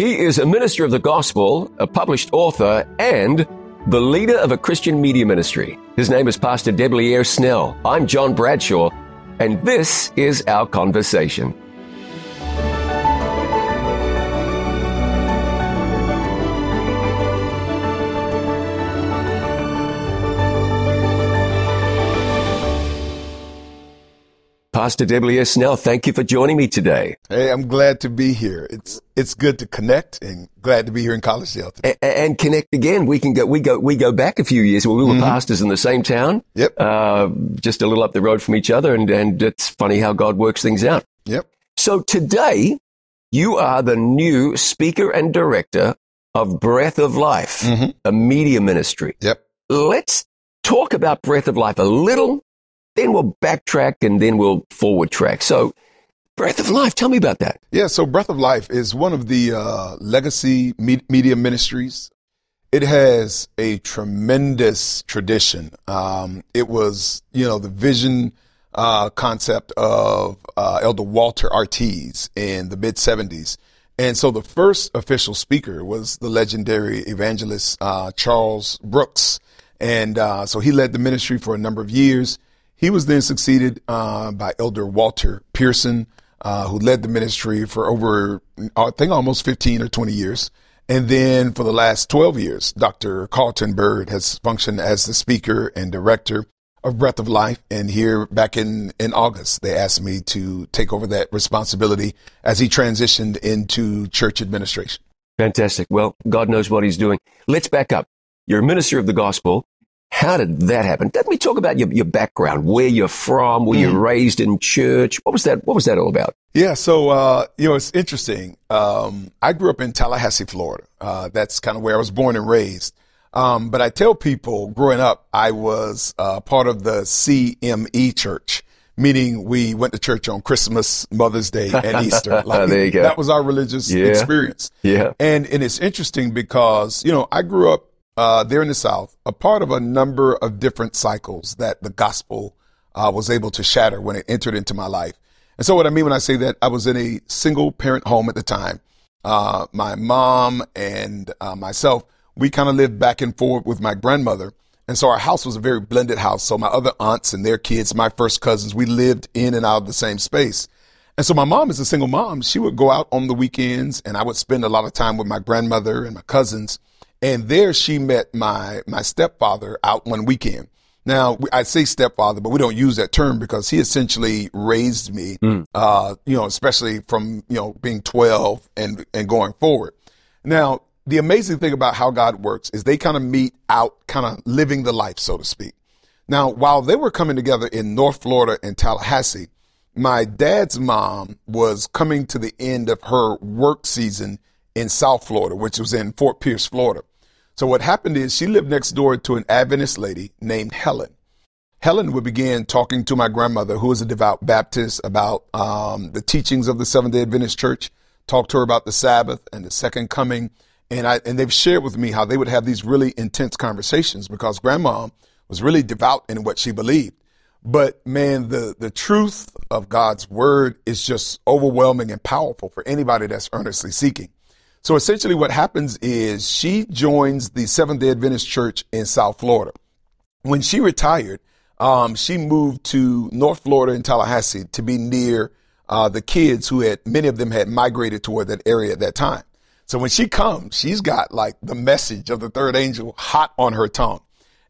He is a minister of the gospel, a published author, and the leader of a Christian media ministry. His name is Pastor Debleaire Snell. I'm John Bradshaw, and this is our conversation. Pastor Debleaire Snell, thank you for joining me today. Hey, I'm glad to be here. It's it's good to connect and glad to be here in Collegedale today. And, and connect again. We can go we go we go back a few years. we were mm-hmm. pastors in the same town. Yep. Uh, just a little up the road from each other, and and it's funny how God works things out. Yep. So today, you are the new speaker and director of Breath of Life, mm-hmm. a media ministry. Yep. Let's talk about Breath of Life a little then we'll backtrack and then we'll forward track. So, Breath of Life, tell me about that. Yeah, so Breath of Life is one of the uh, legacy me- media ministries. It has a tremendous tradition. Um, it was, you know, the vision uh, concept of uh, Elder Walter Arties in the mid 70s. And so the first official speaker was the legendary evangelist uh, Charles Brooks. And uh, so he led the ministry for a number of years. He was then succeeded uh, by Elder Walter Pearson, uh, who led the ministry for over, I think, almost 15 or 20 years. And then for the last 12 years, Dr. Carlton Byrd has functioned as the speaker and director of Breath of Life. And here back in, in August, they asked me to take over that responsibility as he transitioned into church administration. Fantastic. Well, God knows what he's doing. Let's back up. You're a minister of the gospel. How did that happen? Let me talk about your, your background, where you're from, were mm. you raised in church? What was that? What was that all about? Yeah, so uh, you know it's interesting. Um, I grew up in Tallahassee, Florida. Uh, that's kind of where I was born and raised. Um, but I tell people, growing up, I was uh, part of the CME church, meaning we went to church on Christmas, Mother's Day, and Easter. Like, there you go. That was our religious yeah. experience. Yeah, and and it's interesting because you know I grew up uh, there in the South, a part of a number of different cycles that the gospel uh, was able to shatter when it entered into my life. And so, what I mean when I say that, I was in a single parent home at the time. Uh, my mom and uh, myself, we kind of lived back and forth with my grandmother. And so our house was a very blended house. So my other aunts and their kids, my first cousins, we lived in and out of the same space. And so my mom is a single mom. She would go out on the weekends and I would spend a lot of time with my grandmother and my cousins. And there she met my, my stepfather out one weekend. Now, I say stepfather, but we don't use that term because he essentially raised me, mm. uh, you know, especially from, you know, being 12 and, and going forward. Now, the amazing thing about how God works is they kind of meet out, kind of living the life, so to speak. Now, while they were coming together in North Florida and Tallahassee, my dad's mom was coming to the end of her work season in South Florida, which was in Fort Pierce, Florida. So what happened is she lived next door to an Adventist lady named Helen. Helen would begin talking to my grandmother, who was a devout Baptist, about um, the teachings of the Seventh Day Adventist Church. Talked to her about the Sabbath and the Second Coming, and I and they've shared with me how they would have these really intense conversations because Grandma was really devout in what she believed. But man, the the truth of God's word is just overwhelming and powerful for anybody that's earnestly seeking. So essentially what happens is she joins the Seventh day Adventist church in South Florida. When she retired, um, she moved to North Florida in Tallahassee to be near uh, the kids who had, many of them had migrated toward that area at that time. So when she comes, she's got like the message of the third angel hot on her tongue.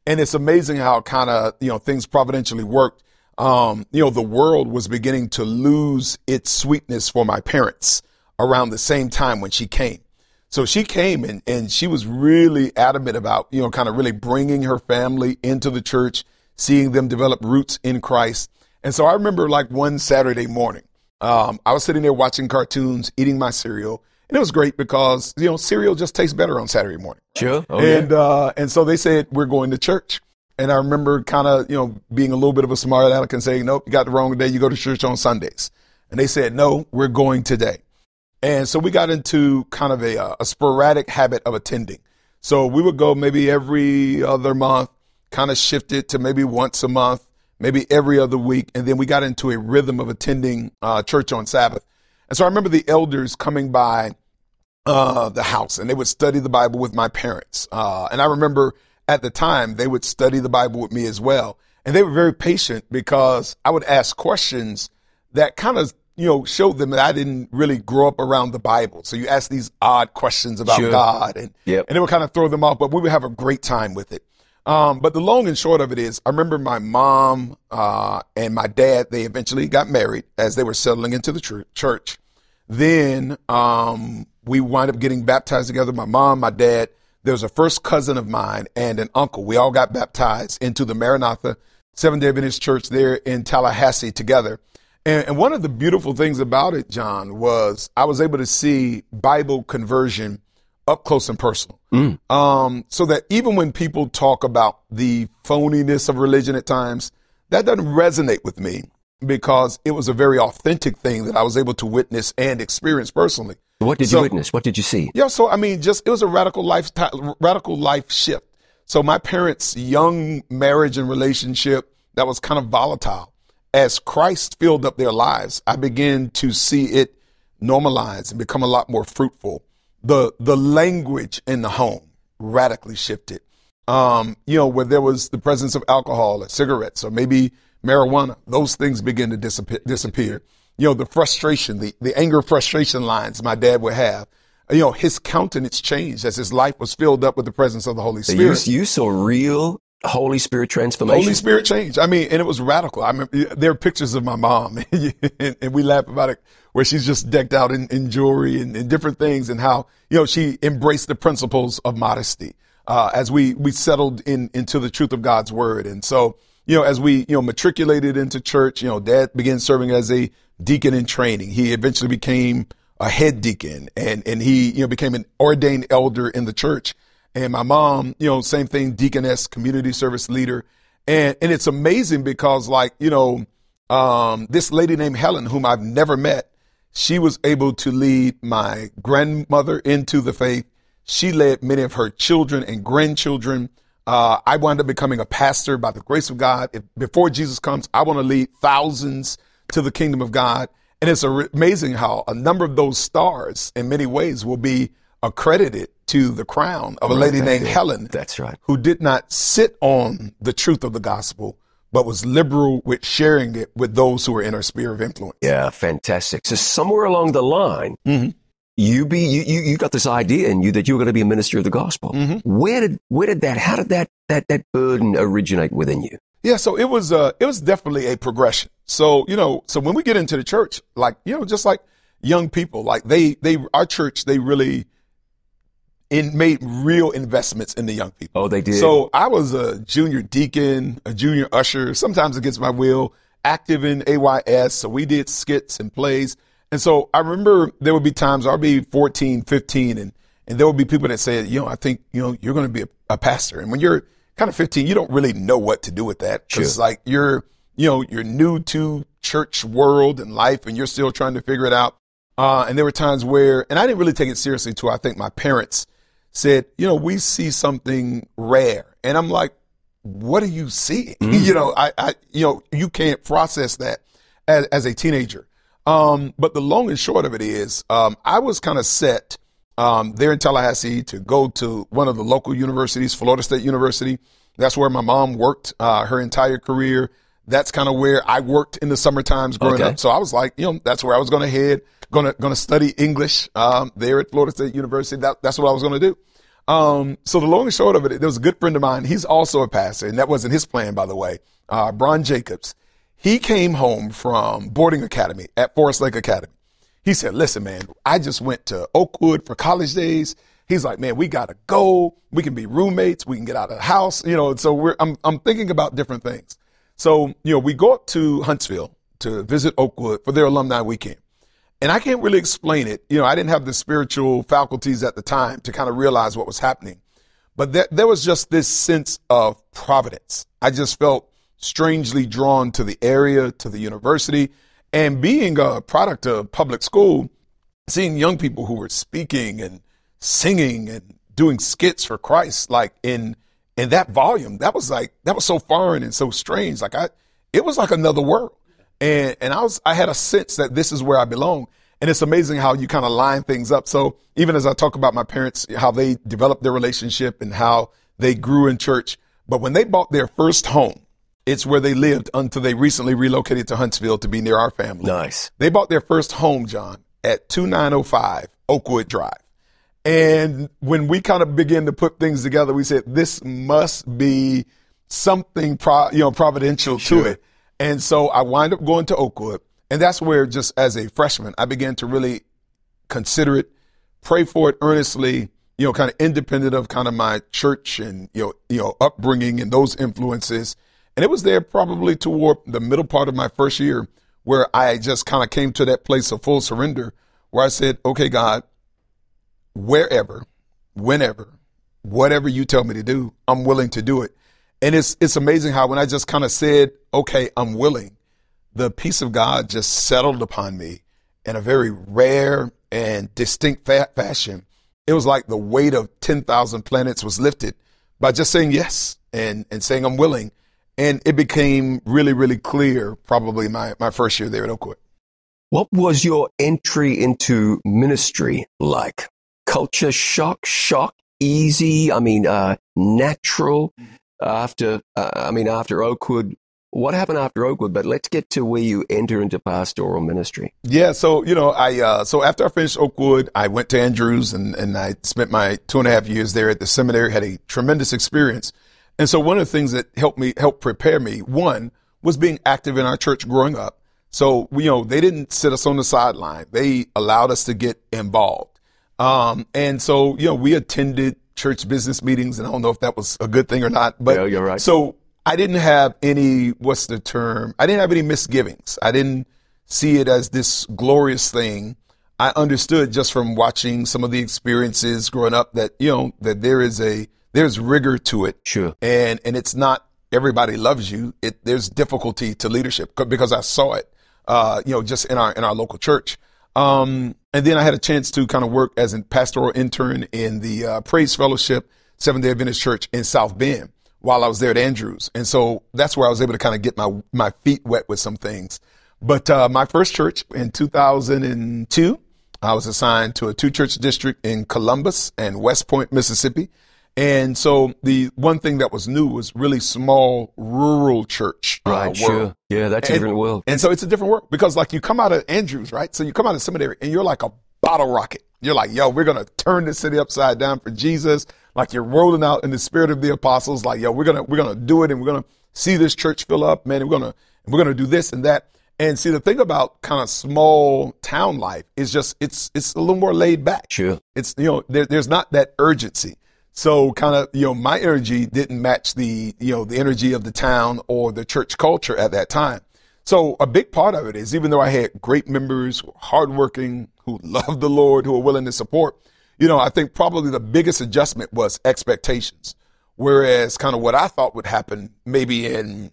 And it's amazing how kind of, you know, things providentially worked. Um, you know, the world was beginning to lose its sweetness for my parents around the same time when she came. So she came and, and she was really adamant about, you know, kind of really bringing her family into the church, seeing them develop roots in Christ. And so I remember like one Saturday morning, um, I was sitting there watching cartoons, eating my cereal. And it was great because, you know, cereal just tastes better on Saturday morning. Sure. Oh, and, yeah. uh, and so they said, we're going to church. And I remember kind of, you know, being a little bit of a smart aleck and saying, nope, you got the wrong day. You go to church on Sundays. And they said, no, we're going today. And so we got into kind of a, uh, a sporadic habit of attending. So we would go maybe every other month, kind of shifted to maybe once a month, maybe every other week. And then we got into a rhythm of attending uh, church on Sabbath. And so I remember the elders coming by uh, the house and they would study the Bible with my parents. Uh, and I remember at the time they would study the Bible with me as well. And they were very patient because I would ask questions that kind of, you know, showed them that I didn't really grow up around the Bible. So you ask these odd questions about Sure. God and, Yep. and it would kind of throw them off, but we would have a great time with it. Um, but the long and short of it is, I remember my mom uh, and my dad. They eventually got married as they were settling into the tr- church. Then um, we wind up getting baptized together. My mom, my dad. There was a first cousin of mine and an uncle. We all got baptized into the Maranatha Seventh Day Adventist Church there in Tallahassee together. And, and one of the beautiful things about it, John, was I was able to see Bible conversion up close and personal. Um, so that even when people talk about the phoniness of religion at times, that doesn't resonate with me because it was a very authentic thing that I was able to witness and experience personally. What did So- you witness? What did you see? Yeah, so I mean, just it was a radical lifestyle, radical life shift. So my parents' young marriage and relationship that was kind of volatile. As Christ filled up their lives, I began to see it normalize and become a lot more fruitful. The the language in the home radically shifted. Um, you know, where there was the presence of alcohol or cigarettes or maybe marijuana, those things begin to disappear. disappear. You know, the frustration, the, the anger frustration lines my dad would have. You know, his countenance changed as his life was filled up with the presence of the Holy So you, Spirit. you saw real Holy Spirit transformation. Holy Spirit change. I mean, and it was radical. I mean, there are pictures of my mom, and, and we laugh about it, where she's just decked out in, in jewelry and, and different things, and how you know she embraced the principles of modesty uh, as we we settled in into the truth of God's word. And so, you know, as we you know matriculated into church, you know, Dad began serving as a deacon in training. He eventually became a head deacon, and and he you know became an ordained elder in the church. And my mom, you know, same thing, deaconess, community service leader. And, and it's amazing because like, you know, um, this lady named Helen, whom I've never met, she was able to lead my grandmother into the faith. She led many of her children and grandchildren. Uh, I wound up becoming a pastor by the grace of God. If, before Jesus comes, I want to lead thousands to the kingdom of God. And it's amazing how a number of those stars in many ways will be accredited to the crown of a lady named Helen That's right. who did not sit on the truth of the gospel, but was liberal with sharing it with those who were in her sphere of influence. Yeah, fantastic. So somewhere along the line, Mhm. you be you, you you got this idea in you that you were going to be a minister of the gospel. Mhm. Where did where did that how did that that that burden originate within you? Yeah, so it was uh it was definitely a progression. So, you know, so when we get into the church, like, you know, just like young people, like they they our church, they really in made real investments in the young people. Oh, they did. So I was a junior deacon, a junior usher, sometimes against my will, active in AYS. So we did skits and plays. And so I remember there would be times I'd be 14, 15, and, and there would be people that said, you know, I think, you know, you're going to be a, a pastor. And when you're kind of 15, you don't really know what to do with that. Cause Sure. like you're, you know, you're new to church world and life and you're still trying to figure it out. Uh, and there were times where, and I didn't really take it seriously until I think my parents said, you know, we see something rare. And I'm like, what are you seeing? you know, I, I, you know, you can't process that as, as a teenager. Um, but the long and short of it is, um, I was kind of set, um, there in Tallahassee to go to one of the local universities, Florida State University. That's where my mom worked, uh, her entire career. That's kind of where I worked in the summer times growing Okay. up. So I was like, you know, that's where I was going to head, going to study English, um, there at Florida State University. That, that's what I was to do. Um, so the long and short of it, there was a good friend of mine. He's also a pastor, and that wasn't his plan, by the way. Uh, Bron Jacobs. He came home from boarding academy at Forest Lake Academy. He said, listen, man, I just went to Oakwood for college days. He's like, man, we gotta go. We can be roommates. We can get out of the house, you know. So we're, I'm, I'm thinking about different things. So, you know, we go up to Huntsville to visit Oakwood for their alumni weekend. And I can't really explain it. You know, I didn't have the spiritual faculties at the time to kind of realize what was happening. But that, there was just this sense of providence. I just felt strangely drawn to the area, to the university. And being a product of public school, seeing young people who were speaking and singing and doing skits for Christ, like in in that volume, that was like that was so foreign and so strange. Like I, it was like another world, and and I was I had a sense that this is where I belong. And it's amazing how you kind of line things up. So even as I talk about my parents, how they developed their relationship and how they grew in church, but when they bought their first home, it's where they lived until they recently relocated to Huntsville to be near our family. Nice. They bought their first home, John, at 2905 Oakwood Drive. And when we kind of began to put things together, we said, this must be something, pro, you know, providential Sure. to it. And so I wind up going to Oakwood. And that's where just as a freshman, I began to really consider it, pray for it earnestly, you know, kind of independent of kind of my church and, you know, you know, upbringing and those influences. And it was there probably toward the middle part of my first year where I just kind of came to that place of full surrender where I said, okay, God, wherever, whenever, whatever you tell me to do, I'm willing to do it. And it's, it's amazing how when I just kind of said, okay, I'm willing, the peace of God just settled upon me in a very rare and distinct fa- fashion. It was like the weight of 10,000 planets was lifted by just saying yes and, and saying I'm willing. And it became really, really clear probably my, my first year there at Oakwood. What was your entry into ministry like? Culture shock, shock, easy. I mean, uh, natural. After, uh, I mean, after Oakwood, what happened after Oakwood? But let's get to where you enter into pastoral ministry. Yeah, so you know, I uh, so after I finished Oakwood, I went to Andrews and and I spent my two and a half years there at the seminary. Had a tremendous experience, and so one of the things that helped me help prepare me one was being active in our church growing up. So you know, they didn't sit us on the sideline; they allowed us to get involved. Um, and so you know, we attended church business meetings, and I don't know if that was a good thing or not, but Yeah, you're right. so I didn't have any, what's the term? I didn't have any misgivings. I didn't see it as this glorious thing. I understood just from watching some of the experiences growing up that, you know, that there is a, there's rigor to it. Sure. And, and it's not everybody loves you. It, there's difficulty to leadership because I saw it, uh, you know, just in our, in our local church. Um, and then I had a chance to kind of work as a pastoral intern in the uh, Praise Fellowship Seventh Day Adventist Church in South Bend while I was there at Andrews. And so that's where I was able to kind of get my, my feet wet with some things. But, uh, my first church in 2002, I was assigned to a two church district in Columbus and West Point, Mississippi. And so the one thing that was new was really small rural church. uh, Right, world. sure. Yeah, that's a different world. And so it's a different world because like you come out of Andrews, right? So you come out of seminary and you're like a bottle rocket. You're like, yo, we're going to turn this city upside down for Jesus. Like you're rolling out in the spirit of the apostles. Like, yo, we're going to, we're going to do it and we're going to see this church fill up, man. And we're going to, we're going to do this and that. And see, the thing about kind of small town life is just, it's, it's a little more laid back. Sure. It's, you know, there, there's not that urgency. So kind of, you know, my energy didn't match the, you know, the energy of the town or the church culture at that time. So a big part of it is even though I had great members hardworking, who loved the Lord, who were willing to support, you know, I think probably the biggest adjustment was expectations. Whereas kind of what I thought would happen maybe in,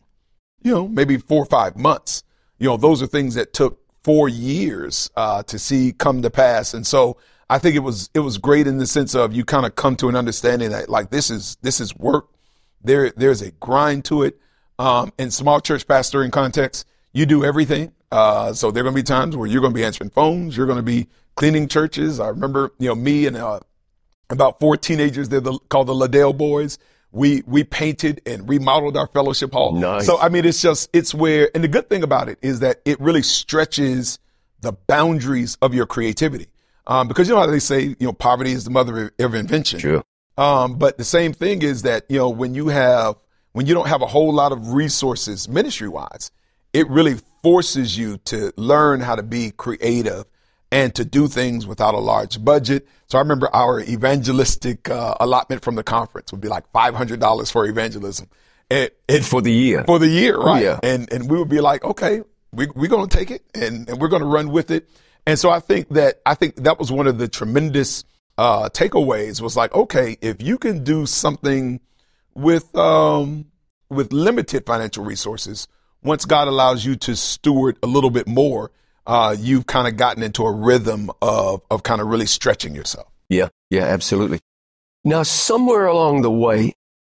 you know, maybe four or five months, you know, those are things that took four years, uh, to see come to pass. And so I think it was, it was great in the sense of you kind of come to an understanding that like this is, this is work. There, there's a grind to it. Um, in small church pastoring context, you do everything. Uh, so there are going to be times where you're going to be answering phones. You're going to be cleaning churches. I remember, you know, me and, uh, about four teenagers. They're the, called the Liddell boys. We, we painted and remodeled our fellowship hall. Nice. So, I mean, it's just, it's where, and the good thing about it is that it really stretches the boundaries of your creativity. Um, because you know how they say, you know, poverty is the mother of invention. Sure. Um, but the same thing is that, you know, when you have, when you don't have a whole lot of resources ministry wise, it really forces you to learn how to be creative and to do things without a large budget. So I remember our evangelistic uh, allotment from the conference would be like $500 for evangelism. And, and For the year. for the year, right? yeah. And and we would be like, okay, we we're gonna take it and, and we're gonna run with it. And so I think that I think that was one of the tremendous uh, takeaways was like, okay, if you can do something with um, with limited financial resources, once God allows you to steward a little bit more, uh, you've kind of gotten into a rhythm of of kind of really stretching yourself. Yeah, yeah, absolutely. Now, somewhere along the way,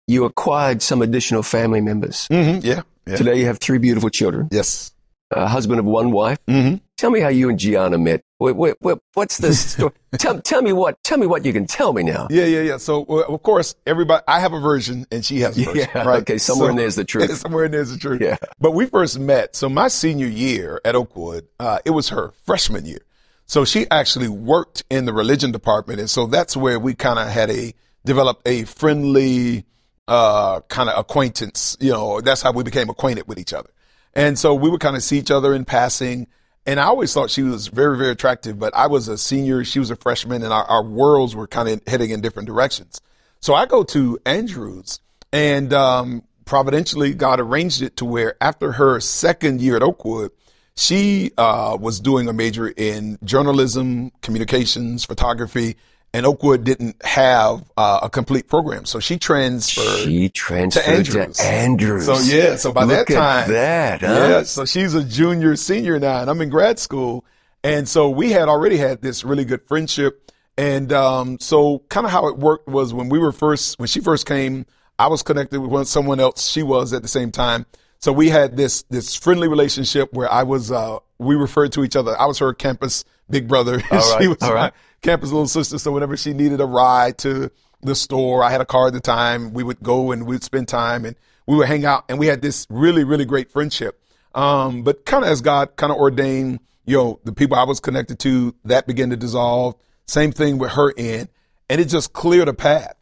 you acquired some additional family members. Mm-hmm. Yeah. yeah. Today, you have three beautiful children. Yes. A husband of one wife. Mm-hmm. Tell me how you and Gianna met. What, what, what, what's the story? tell, tell me what. Tell me what you can tell me now. Yeah, yeah, yeah. So of course, everybody. I have a version, and she has a version. Yeah, right? okay, somewhere So- in there's the truth. somewhere in there's the truth. Yeah. But we first met. So my senior year at Oakwood, uh, it was her freshman year. So she actually worked in the religion department, and so that's where we kind of had a developed a friendly uh, kind of acquaintance. You know, that's how we became acquainted with each other. And so we would kind of see each other in passing. And I always thought she was very, very attractive, but I was a senior, she was a freshman, and our, our worlds were kind of heading in different directions. So I go to Andrews, and um, providentially, God arranged it to where after her second year at Oakwood, she uh, was doing a major in journalism, communications, photography, and Oakwood didn't have uh, a complete program. So she transferred. She transferred to Andrews. Andrews. So yeah, so by Look that time, at that, huh? yeah, so she's a junior, senior now, and I'm in grad school, and so we had already had this really good friendship, and um, so kind of how it worked was when we were first, when she first came, I was connected with someone else, she was at the same time, so we had this this friendly relationship where I was, uh, we referred to each other. I was her campus big brother, All right. she was all right. Campus little sister. So whenever she needed a ride to the store, I had a car at the time. We would go and we'd spend time and we would hang out and we had this really, really great friendship. Um, but kind of as God kind of ordained, you know, the people I was connected to, that began to dissolve. Same thing with her end. And it just cleared a path.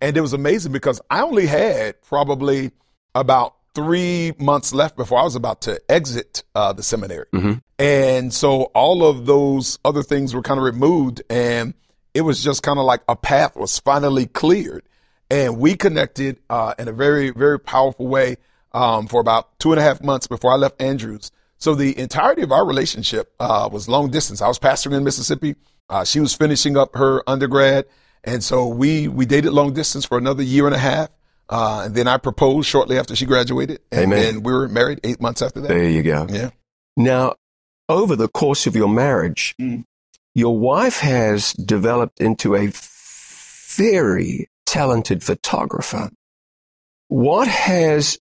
And it was amazing because I only had probably about three months left before I was about to exit uh, the seminary. And so all of those other things were kind of removed and it was just kind of like a path was finally cleared. And we connected uh, in a very, very powerful way um, for about two and a half months before I left Andrews. So the entirety of our relationship uh, was long distance. I was pastoring in Mississippi. Uh, she was finishing up her undergrad. And so we, we dated long distance for another year and a half. Uh, and then I proposed shortly after she graduated. And Amen. then we were married eight months after that. There you go. Yeah. Now, over the course of your marriage, Mm. your wife has developed into a very talented photographer. What has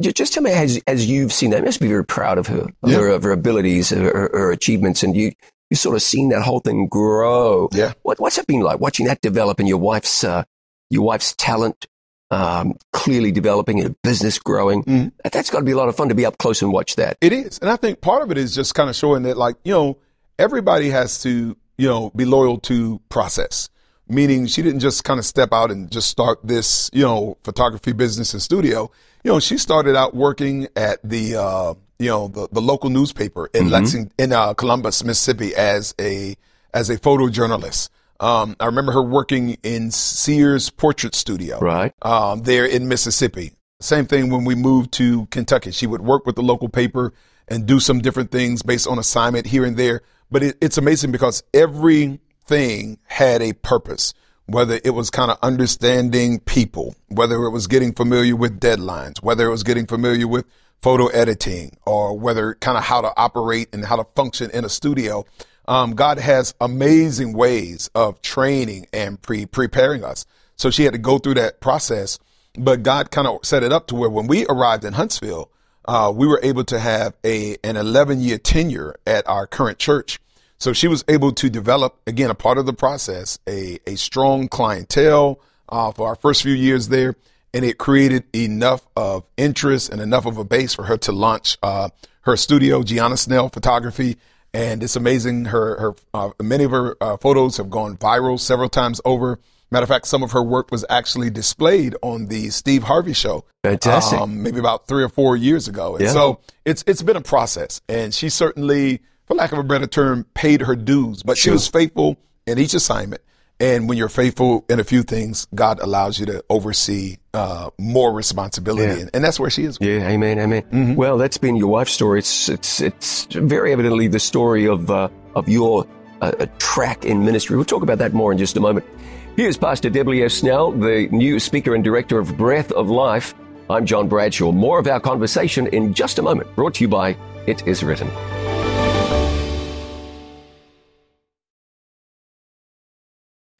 just tell me as as you've seen that, you must be very proud of her, of, Yeah. her, of her abilities, her, her, her achievements, and you you sort of seen that whole thing grow. Yeah. What what's it been like watching that develop and your wife's uh, your wife's talent um, clearly developing and business growing? That- That's got to be a lot of fun to be up close and watch that. It is. And I think part of it is just kind of showing that like, you know, everybody has to, you know, be loyal to process. Meaning she didn't just kind of step out and just start this, you know, photography business and studio. You know, she started out working at the, uh, you know, the, the local newspaper in Lexington, in uh, Columbus, Mississippi as a, as a photojournalist. Um, I remember her working in Sears Portrait Studio Right. um, there in Mississippi. Same thing when we moved to Kentucky. She would work with the local paper and do some different things based on assignment here and there. But it, it's amazing because everything had a purpose, whether it was kind of understanding people, whether it was getting familiar with deadlines, whether it was getting familiar with photo editing or whether kind of how to operate and how to function in a studio. Um, God has amazing ways of training and pre preparing us. So she had to go through that process, but God kind of set it up to where when we arrived in Huntsville, uh, we were able to have a an 11 year tenure at our current church. So she was able to develop again a part of the process a a strong clientele uh, for our first few years there, and it created enough of interest and enough of a base for her to launch uh, her studio, Gianna Snell Photography. And it's amazing. Her her uh, many of her uh, photos have gone viral several times over. Matter of fact, some of her work was actually displayed on the Steve Harvey show. Fantastic. Um, maybe about three or four years ago. And Yeah. so it's it's been a process, and she certainly, for lack of a better term, paid her dues. But she was faithful in each assignment. And when you're faithful in a few things, God allows you to oversee uh, more responsibility, Yeah. and, and that's where she is. Yeah, amen, amen. Mm-hmm. Well, that's been your wife's story. It's it's it's very evidently the story of uh, of your uh, track in ministry. We'll talk about that more in just a moment. Here's Pastor W. Snell, the new speaker and director of Breath of Life. I'm John Bradshaw. More of our conversation in just a moment. Brought to you by It Is Written.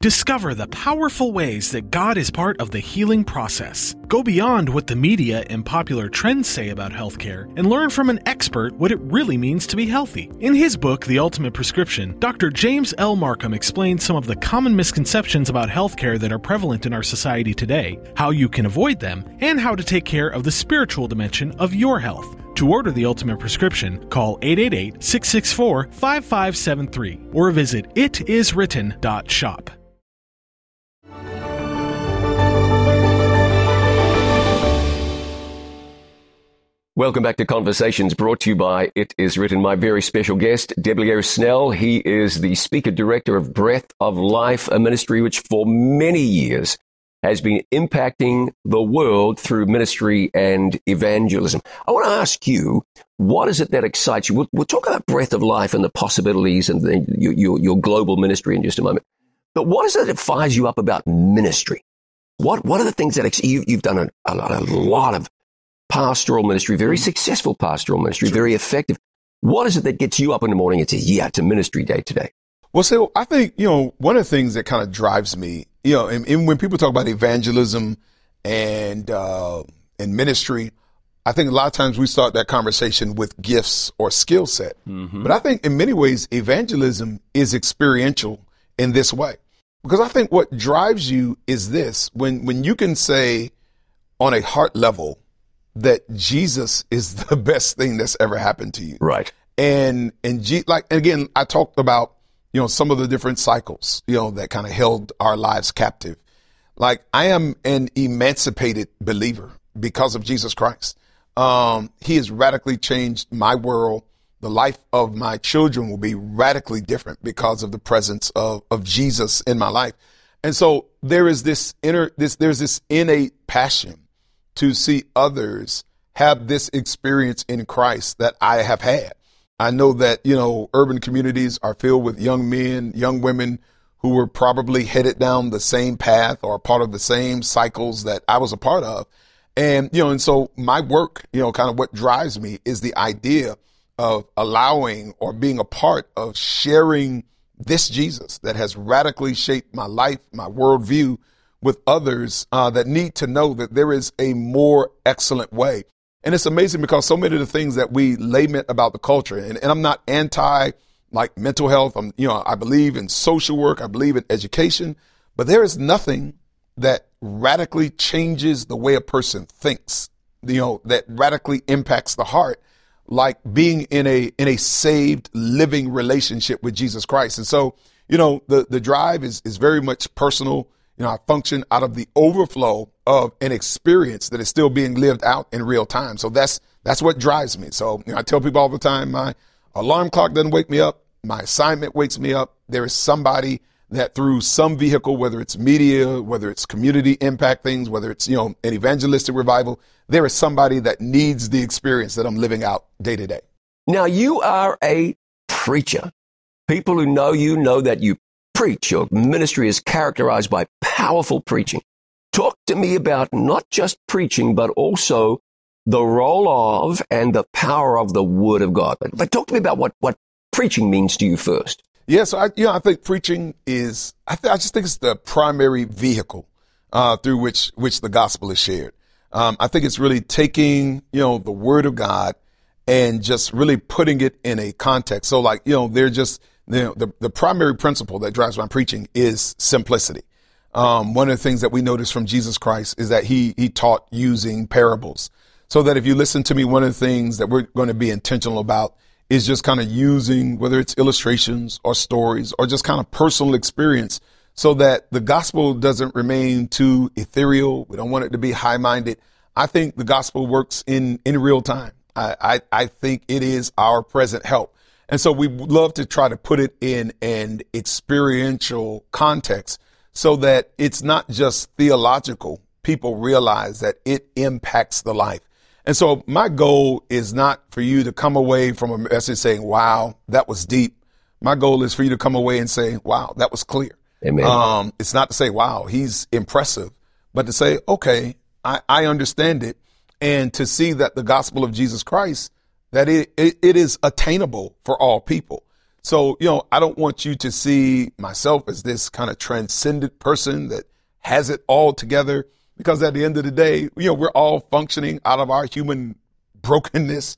Discover the powerful ways that God is part of the healing process. Go beyond what the media and popular trends say about healthcare and learn from an expert what it really means to be healthy. In his book, The Ultimate Prescription, Dr. James L. Marcum explains some of the common misconceptions about healthcare that are prevalent in our society today, how you can avoid them, and how to take care of the spiritual dimension of your health. To order the ultimate prescription, call 888 664 5573 or visit itiswritten.shop. Welcome back to Conversations brought to you by It Is Written. My very special guest, Debleaire Snell. He is the speaker director of Breath of Life, a ministry which for many years has been impacting the world through ministry and evangelism. I want to ask you, what is it that excites you? We'll, we'll talk about Breath of Life and the possibilities and the, your, your, your global ministry in just a moment. But what is it that fires you up about ministry? What, what are the things that you, you've done a, a, a lot of pastoral ministry, very mm-hmm. successful pastoral ministry, sure. very effective. What is it that gets you up in the morning and says, yeah, it's a ministry day today? Well, so I think, you know, one of the things that kind of drives me, you know, and, and when people talk about evangelism and, uh, and ministry, I think a lot of times we start that conversation with gifts or skill set. Mm-hmm. But I think in many ways, evangelism is experiential in this way. Because I think what drives you is this when, when you can say on a heart level, that Jesus is the best thing that's ever happened to you. Right. And, and G, like, again, I talked about, you know, some of the different cycles, you know, that kind of held our lives captive. Like I am an emancipated believer because of Jesus Christ. Um, he has radically changed my world. The life of my children will be radically different because of the presence of, of Jesus in my life. And so there is this inner, this, there's this innate passion to see others have this experience in Christ that I have had. I know that, you know, urban communities are filled with young men, young women who were probably headed down the same path or part of the same cycles that I was a part of. And, you know, and so my work, you know, kind of what drives me is the idea of allowing or being a part of sharing this Jesus that has radically shaped my life, my worldview, with others uh, that need to know that there is a more excellent way. And it's amazing because so many of the things that we lament about the culture, and, and I'm not anti like mental health. I'm, you know, I believe in social work. I believe in education, but there is nothing that radically changes the way a person thinks, you know, that radically impacts the heart like being in a, in a saved living relationship with Jesus Christ. And so, you know, the, the drive is, is very much personal. You know, I function out of the overflow of an experience that is still being lived out in real time. So that's that's what drives me. So you know, I tell people all the time, my alarm clock doesn't wake me up. My assignment wakes me up. There is somebody that through some vehicle, whether it's media, whether it's community impact things, whether it's, you know, an evangelistic revival, there is somebody that needs the experience that I'm living out day to day. Now you are a preacher. People who know you know that you preach. Your ministry is characterized by powerful preaching. Talk to me about not just preaching, but also the role of and the power of the Word of God. But, but talk to me about what, what preaching means to you first. Yes, I, you know, I think preaching is, I, th- I just think it's the primary vehicle uh, through which which the gospel is shared. Um, I think it's really taking, you know, the Word of God and just really putting it in a context. So, like, you know, they're just know, the, the primary principle that drives my preaching is simplicity. Um, one of the things that we notice from Jesus Christ is that he, he taught using parables. So that if you listen to me, one of the things that we're going to be intentional about is just kind of using whether it's illustrations or stories or just kind of personal experience so that the gospel doesn't remain too ethereal. We don't want it to be high minded. I think the gospel works in, in real time. I, I, I think it is our present help. And so we love to try to put it in an experiential context so that it's not just theological. People realize that it impacts the life. And so my goal is not for you to come away from a message saying, wow, that was deep. My goal is for you to come away and say, wow, that was clear. Amen. Um, it's not to say, wow, he's impressive, but to say, okay, I, I understand it. And to see that the gospel of Jesus Christ that it, it, it is attainable for all people. So, you know, I don't want you to see myself as this kind of transcendent person that has it all together because at the end of the day, you know, we're all functioning out of our human brokenness,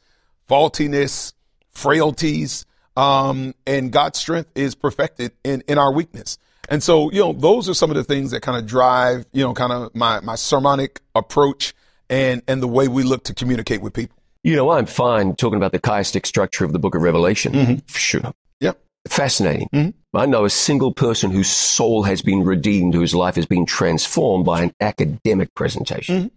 faultiness, frailties, um, and God's strength is perfected in, in our weakness. And so, you know, those are some of the things that kind of drive, you know, kind of my, my sermonic approach and, and the way we look to communicate with people. You know, I'm fine talking about the chiastic structure of the book of Revelation. Mm-hmm. Sure. Yep. Fascinating. Mm-hmm. I know a single person whose soul has been redeemed, whose life has been transformed by an academic presentation. Mm-hmm.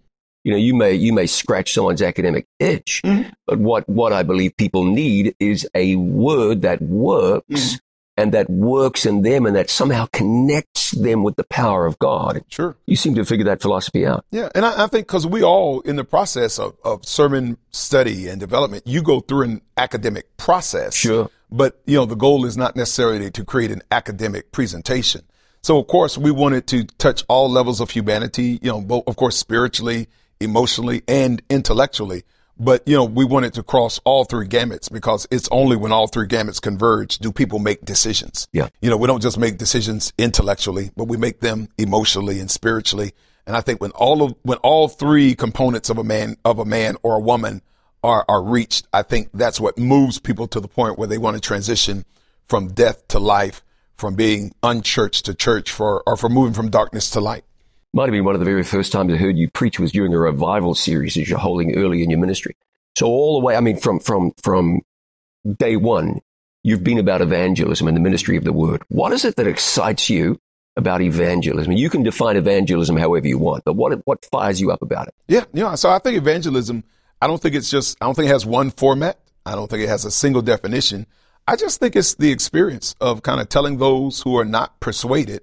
You know, you may you may scratch someone's academic itch, Mhm. but what what I believe people need is a word that works Mhm. And that works in them and that somehow connects them with the power of God. Sure. You seem to figure that philosophy out. Yeah, and I, I think because we all, in the process of, of sermon study and development, you go through an academic process. Sure. But you know, the goal is not necessarily to create an academic presentation. So, of course, we wanted to touch all levels of humanity. You know, both, of course, spiritually, emotionally, and intellectually. But you know, we wanted to cross all three gamuts because it's only when all three gamuts converge do people make decisions. Yeah. You know, we don't just make decisions intellectually, but we make them emotionally and spiritually. And I think when all of when all three components of a man of a man or a woman are are reached, I think that's what moves people to the point where they want to transition from death to life, from being unchurched to church, for or from moving from darkness to light. Might have been one of the very first times I heard you preach was during a revival series that you're holding early in your ministry. So all the way, I mean, from from from day one, you've been about evangelism and the ministry of the word. What is it that excites you about evangelism? You can define evangelism however you want, but what what fires you up about it? Yeah, yeah. So I think evangelism, I don't think it's just, I don't think it has one format. I don't think it has a single definition. I just think it's the experience of kind of telling those who are not persuaded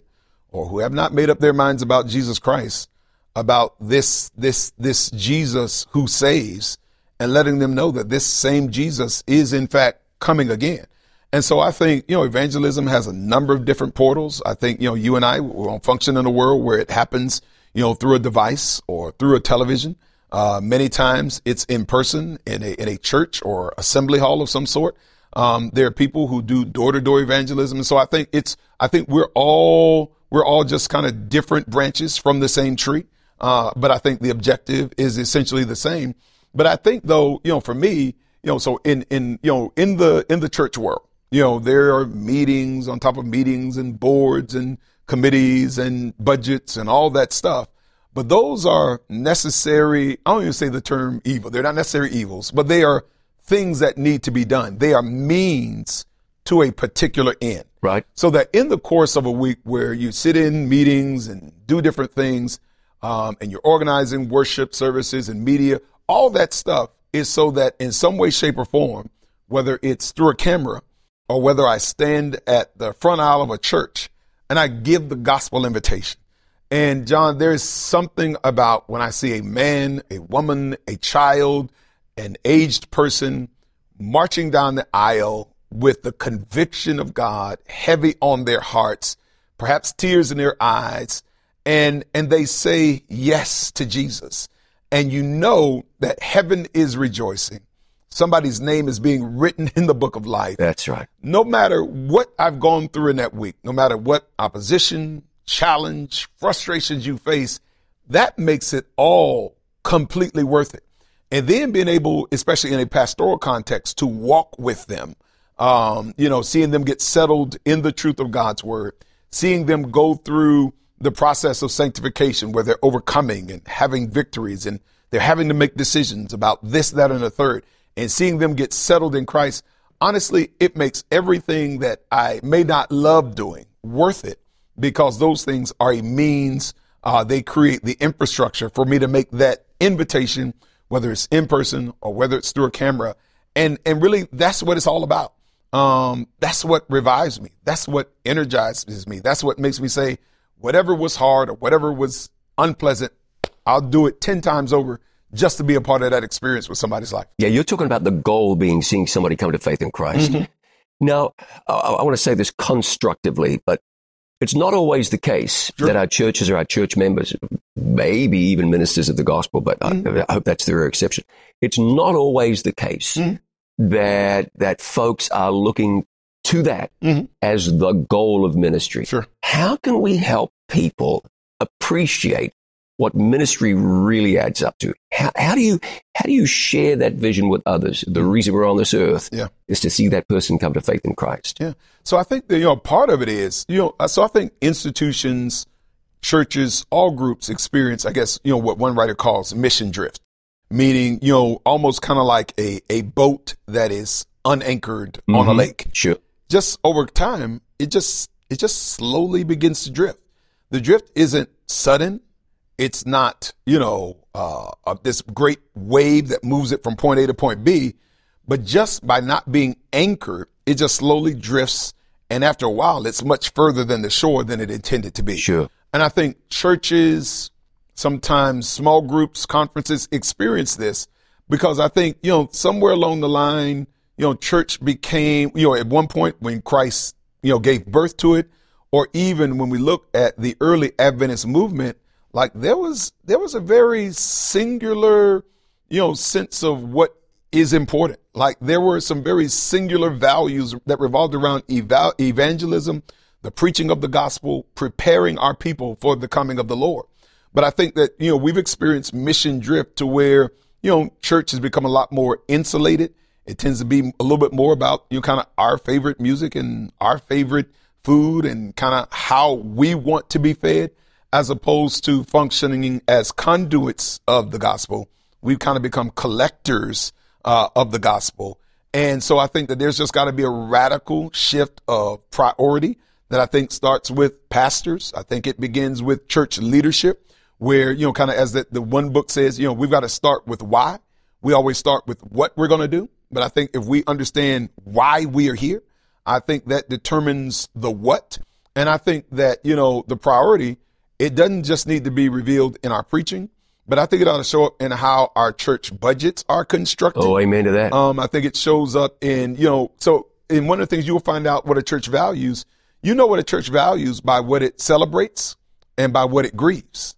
or who have not made up their minds about Jesus Christ about this, this, this Jesus who saves and letting them know that this same Jesus is in fact coming again. And so I think, you know, evangelism has a number of different portals. I think, you know, you and I will function in a world where it happens, you know, through a device or through a television. Uh, many times it's in person in a, in a church or assembly hall of some sort. Um, there are people who do door to door evangelism. And so I think it's, I think we're all, we're all just kind of different branches from the same tree. Uh, but I think the objective is essentially the same. But I think though, you know, for me, you know, so in, in, you know, in the, in the church world, you know, there are meetings on top of meetings and boards and committees and budgets and all that stuff. But those are necessary. I don't even say the term evil. They're not necessary evils, but they are things that need to be done. They are means to a particular end. Right. So that in the course of a week where you sit in meetings and do different things, um, and you're organizing worship services and media, all that stuff is so that in some way, shape, or form, whether it's through a camera or whether I stand at the front aisle of a church and I give the gospel invitation. And John, there's something about when I see a man, a woman, a child, an aged person marching down the aisle with the conviction of God heavy on their hearts, perhaps tears in their eyes, and, and they say yes to Jesus. And you know that heaven is rejoicing. Somebody's name is being written in the book of life That's right. no matter what I've gone through in that week, no matter what opposition, challenge, frustrations you face, that makes it all completely worth it. And then being able, especially in a pastoral context, to walk with them, um, you know, seeing them get settled in the truth of God's word, seeing them go through the process of sanctification where they're overcoming and having victories and they're having to make decisions about this, that, and the third, and seeing them get settled in Christ. Honestly, it makes everything that I may not love doing worth it because those things are a means. Uh, they create the infrastructure for me to make that invitation, whether it's in person or whether it's through a camera. And, and really that's what it's all about. Um, that's what revives me. That's what energizes me. That's what makes me say, whatever was hard or whatever was unpleasant, I'll do it 10 times over just to be a part of that experience with somebody's life. Yeah, you're talking about the goal being seeing somebody come to faith in Christ. Now, I, I want to say this constructively, but it's not always the case Sure. that our churches or our church members, maybe even ministers of the gospel, but I, I hope that's the rare exception. It's not always the case Mhm. That that folks are looking to that mm-hmm. as the goal of ministry. Sure. How can we help people appreciate what ministry really adds up to? How, how do you how do you share that vision with others? The mm-hmm. reason we're on this earth yeah. is to see that person come to faith in Christ. Yeah. So I think that you know part of it is you know so I think institutions, churches, all groups experience I guess you know what one writer calls mission drift, meaning you know almost kind of like a a boat that is unanchored mm-hmm. on a lake. Sure. Just over time, it just it just slowly begins to drift. The drift isn't sudden. It's not, you know, uh, uh, this great wave that moves it from point A to point B, but just by not being anchored, it just slowly drifts. And after a while, it's much further than the shore than it intended to be. Sure. And I think churches, sometimes small groups, conferences experience this because I think, you know, somewhere along the line, you know, church became, you know, at one point when Christ, you know, gave birth to it, or even when we look at the early Adventist movement, like there was, there was a very singular, you know, sense of what is important. Like there were some very singular values that revolved around evangelism, the preaching of the gospel, preparing our people for the coming of the Lord. But I think that, you know, we've experienced mission drift to where, you know, church has become a lot more insulated it tends to be a little bit more about you know, kind of our favorite music and our favorite food and kind of how we want to be fed as opposed to functioning as conduits of the gospel. We've kind of become collectors uh, of the gospel. And so I think that there's just got to be a radical shift of priority that I think starts with pastors. I think it begins with church leadership where, you know, kind of as the, the one book says, you know, we've got to start with why. We always start with what we're going to do. But I think if we understand why we are here, I think that determines the what. And I think that, you know, the priority, it doesn't just need to be revealed in our preaching, but I think it ought to show up in how our church budgets are constructed. Oh, amen to that. Um, I think it shows up in, you know, so in one of the things you'll find out what a church values, you know what a church values by what it celebrates and by what it grieves.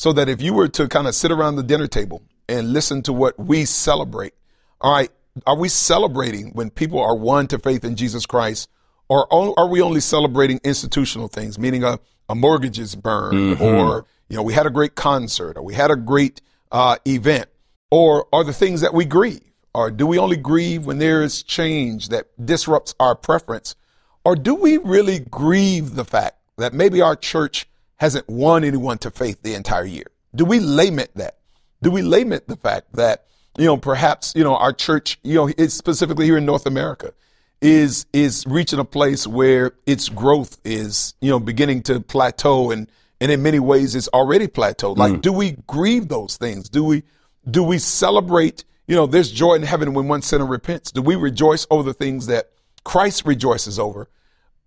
So that if you were to kind of sit around the dinner table and listen to what we celebrate, all right, are we celebrating when people are won to faith in Jesus Christ? Or are we only celebrating institutional things, meaning a, a mortgage is burned mm-hmm. or, you know, we had a great concert or we had a great uh, event? Or are the things that we grieve? Or do we only grieve when there is change that disrupts our preference? Or do we really grieve the fact that maybe our church hasn't won anyone to faith the entire year? Do we lament that? Do we lament the fact that you know, perhaps, you know, our church, you know, it's specifically here in North America is, is reaching a place where its growth is, you know, beginning to plateau and, and in many ways it's already plateaued. Like, mm. do we grieve those things? Do we, do we celebrate, you know, there's joy in heaven when one sinner repents. Do we rejoice over the things that Christ rejoices over?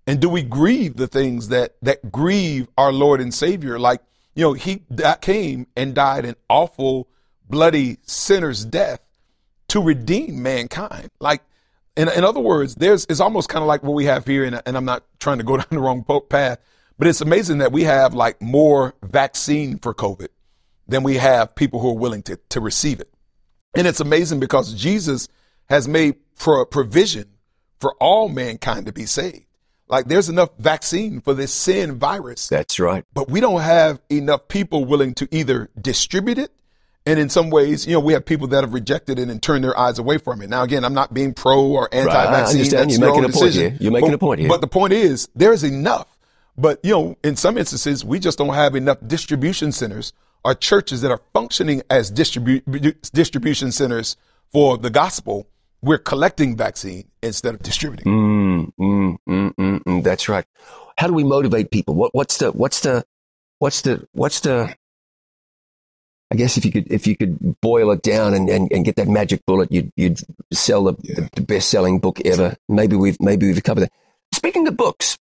And do we grieve the things that, that grieve our Lord and Savior? Like, you know, he that came and died an awful, bloody sinner's death to redeem mankind. Like, in, in other words, there's, it's almost kind of like what we have here. And, and I'm not trying to go down the wrong path, but it's amazing that we have like more vaccine for COVID than we have people who are willing to, to receive it. And it's amazing because Jesus has made pro- provision for all mankind to be saved. Like there's enough vaccine for this sin virus. That's right. But we don't have enough people willing to either distribute it and in some ways, you know, we have people that have rejected it and turned their eyes away from it. Now, again, I'm not being pro or anti-vaccine. Right, I understand. That's You're making a decision. point here. You're making but, a point here. But the point is, there's enough. But, you know, in some instances, we just don't have enough distribution centers or churches that are functioning as distribu- distribution centers for the gospel. We're collecting vaccine instead of distributing. Mm, mm, mm, mm, mm. that's right. How do we motivate people? What, what's the, what's the, what's the, what's the, I guess if you could if you could boil it down and, and, and get that magic bullet, you'd you'd sell the, yeah. the best selling book ever. Maybe we've maybe we've covered that. Speaking of books,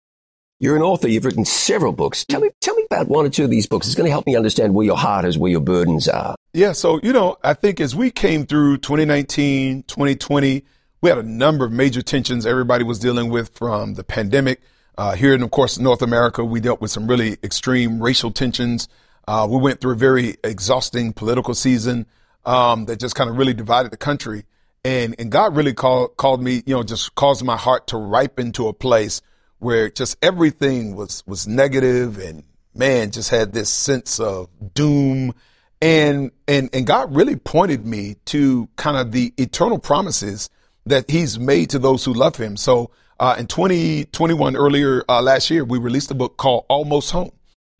you're an author. You've written several books. Tell me tell me about one or two of these books. It's going to help me understand where your heart is, where your burdens are. Yeah. So you know, I think as we came through 2019, 2020, we had a number of major tensions everybody was dealing with from the pandemic. Uh, here in, of course, North America, we dealt with some really extreme racial tensions. Uh, we went through a very exhausting political season um, that just kind of really divided the country. And, and God really called, called me, you know, just caused my heart to ripen to a place where just everything was, was negative and man, just had this sense of doom. And, and, and God really pointed me to kind of the eternal promises that he's made to those who love him. So, uh, in 2021, earlier uh, last year, we released a book called Almost Home,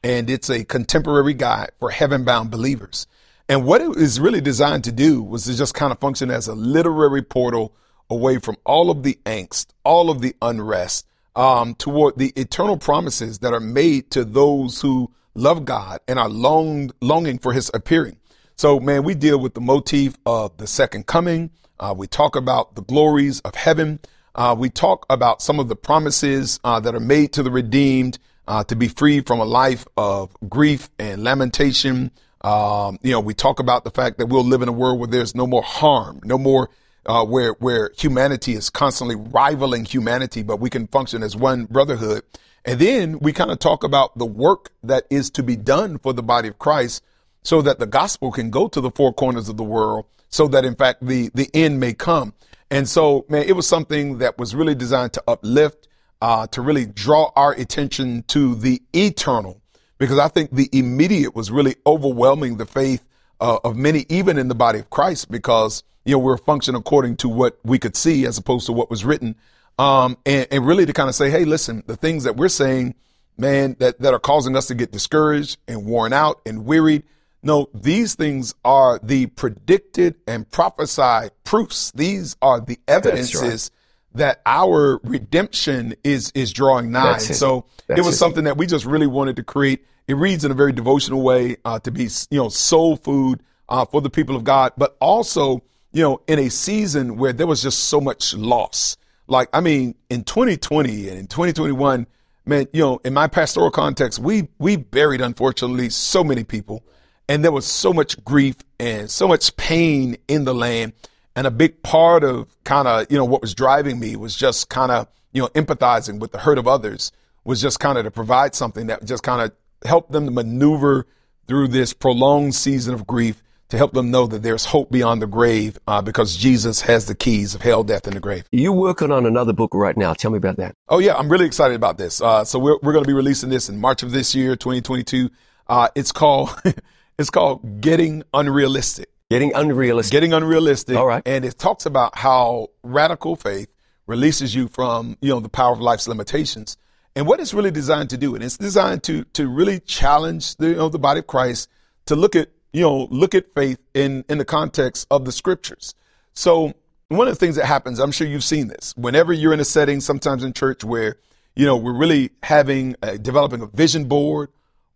and it's a contemporary guide for heaven bound believers. And what it is really designed to do was to just kind of function as a literary portal away from all of the angst, all of the unrest, um, toward the eternal promises that are made to those who love God and are long, longing for his appearing. So, man, we deal with the motif of the second coming. Uh, we talk about the glories of heaven. Uh, we talk about some of the promises uh, that are made to the redeemed uh, to be free from a life of grief and lamentation. Um, you know, we talk about the fact that we'll live in a world where there's no more harm, no more uh, where where humanity is constantly rivaling humanity, but we can function as one brotherhood. And then we kind of talk about the work that is to be done for the body of Christ, so that the gospel can go to the four corners of the world, so that in fact the the end may come. And so, man, it was something that was really designed to uplift, uh, to really draw our attention to the eternal, because I think the immediate was really overwhelming the faith uh, of many, even in the body of Christ, because you know, we're functioning according to what we could see as opposed to what was written. Um, and, and really to kind of say, hey, listen, the things that we're saying, man, that, that are causing us to get discouraged and worn out and wearied. No, these things are the predicted and prophesied proofs. These are the evidences right. that our redemption is, is drawing nigh. It. So That's it was it. something that we just really wanted to create. It reads in a very devotional way, uh, to be, you know, soul food, uh, for the people of God, but also you know, in a season where there was just so much loss. Like, I mean, in 2020 and in 2021, man, you know, in my pastoral context, we, we buried, unfortunately, so many people and there was so much grief and so much pain in the land. And a big part of kind of, you know, what was driving me was just kind of, you know, empathizing with the hurt of others was just kind of to provide something that just kind of helped them to maneuver through this prolonged season of grief to help them know that there's hope beyond the grave uh, because Jesus has the keys of hell, death, and the grave. You're working on another book right now. Tell me about that. Oh, yeah. I'm really excited about this. Uh, so we're, we're going to be releasing this in March of this year, 2022. Uh, it's called, it's called Getting Unrealistic. Getting Unrealistic. Getting Unrealistic. All right. And it talks about how radical faith releases you from, you know, the power of life's limitations and what it's really designed to do. And it's designed to, to really challenge the, you know, the body of Christ to look at you know, look at faith in, in the context of the scriptures. So one of the things that happens, I'm sure you've seen this, whenever you're in a setting, sometimes in church where, you know, we're really having, a, developing a vision board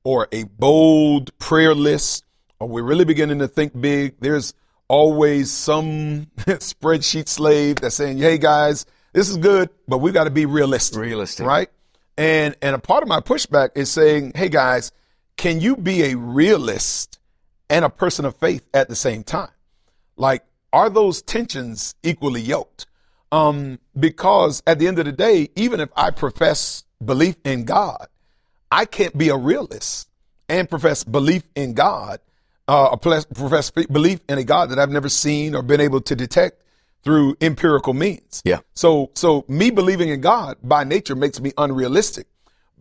or a bold prayer list, or we're really beginning to think big, there's always some spreadsheet slave that's saying, Hey guys, this is good, but we've got to be realistic. Realistic. Right? And, and a part of my pushback is saying, Hey guys, can you be a realist and a person of faith at the same time? Like, are those tensions equally yoked? Um, because at the end of the day, even if I profess belief in God, I can't be a realist and profess belief in God, uh, a profess belief in a God that I've never seen or been able to detect through empirical means. Yeah. So, so me believing in God by nature makes me unrealistic.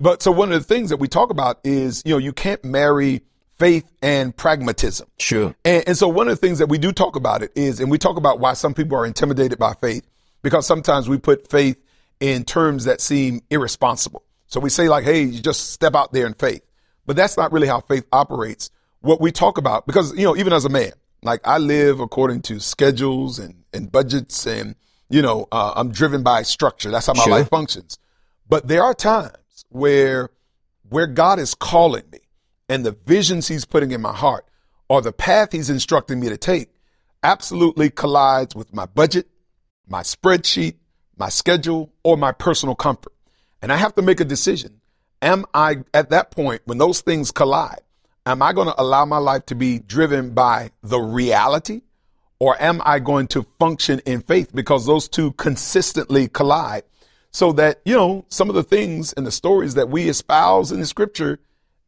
But so one of the things that we talk about is, you know, you can't marry faith and pragmatism. Sure. And, and, so one of the things that we do talk about it is, and we talk about why some people are intimidated by faith, because sometimes we put faith in terms that seem irresponsible. So we say like, hey, you just step out there in faith. But that's not really how faith operates. What we talk about, because, you know, even as a man, like I live according to schedules and, and budgets and, you know, uh, I'm driven by structure. That's how my sure. life functions. But there are times where, where God is calling me and the visions he's putting in my heart or the path he's instructing me to take absolutely collides with my budget, my spreadsheet, my schedule, or my personal comfort. And I have to make a decision. Am I at that point when those things collide, am I going to allow my life to be driven by the reality or am I going to function in faith because those two consistently collide so that, you know, some of the things and the stories that we espouse in the scripture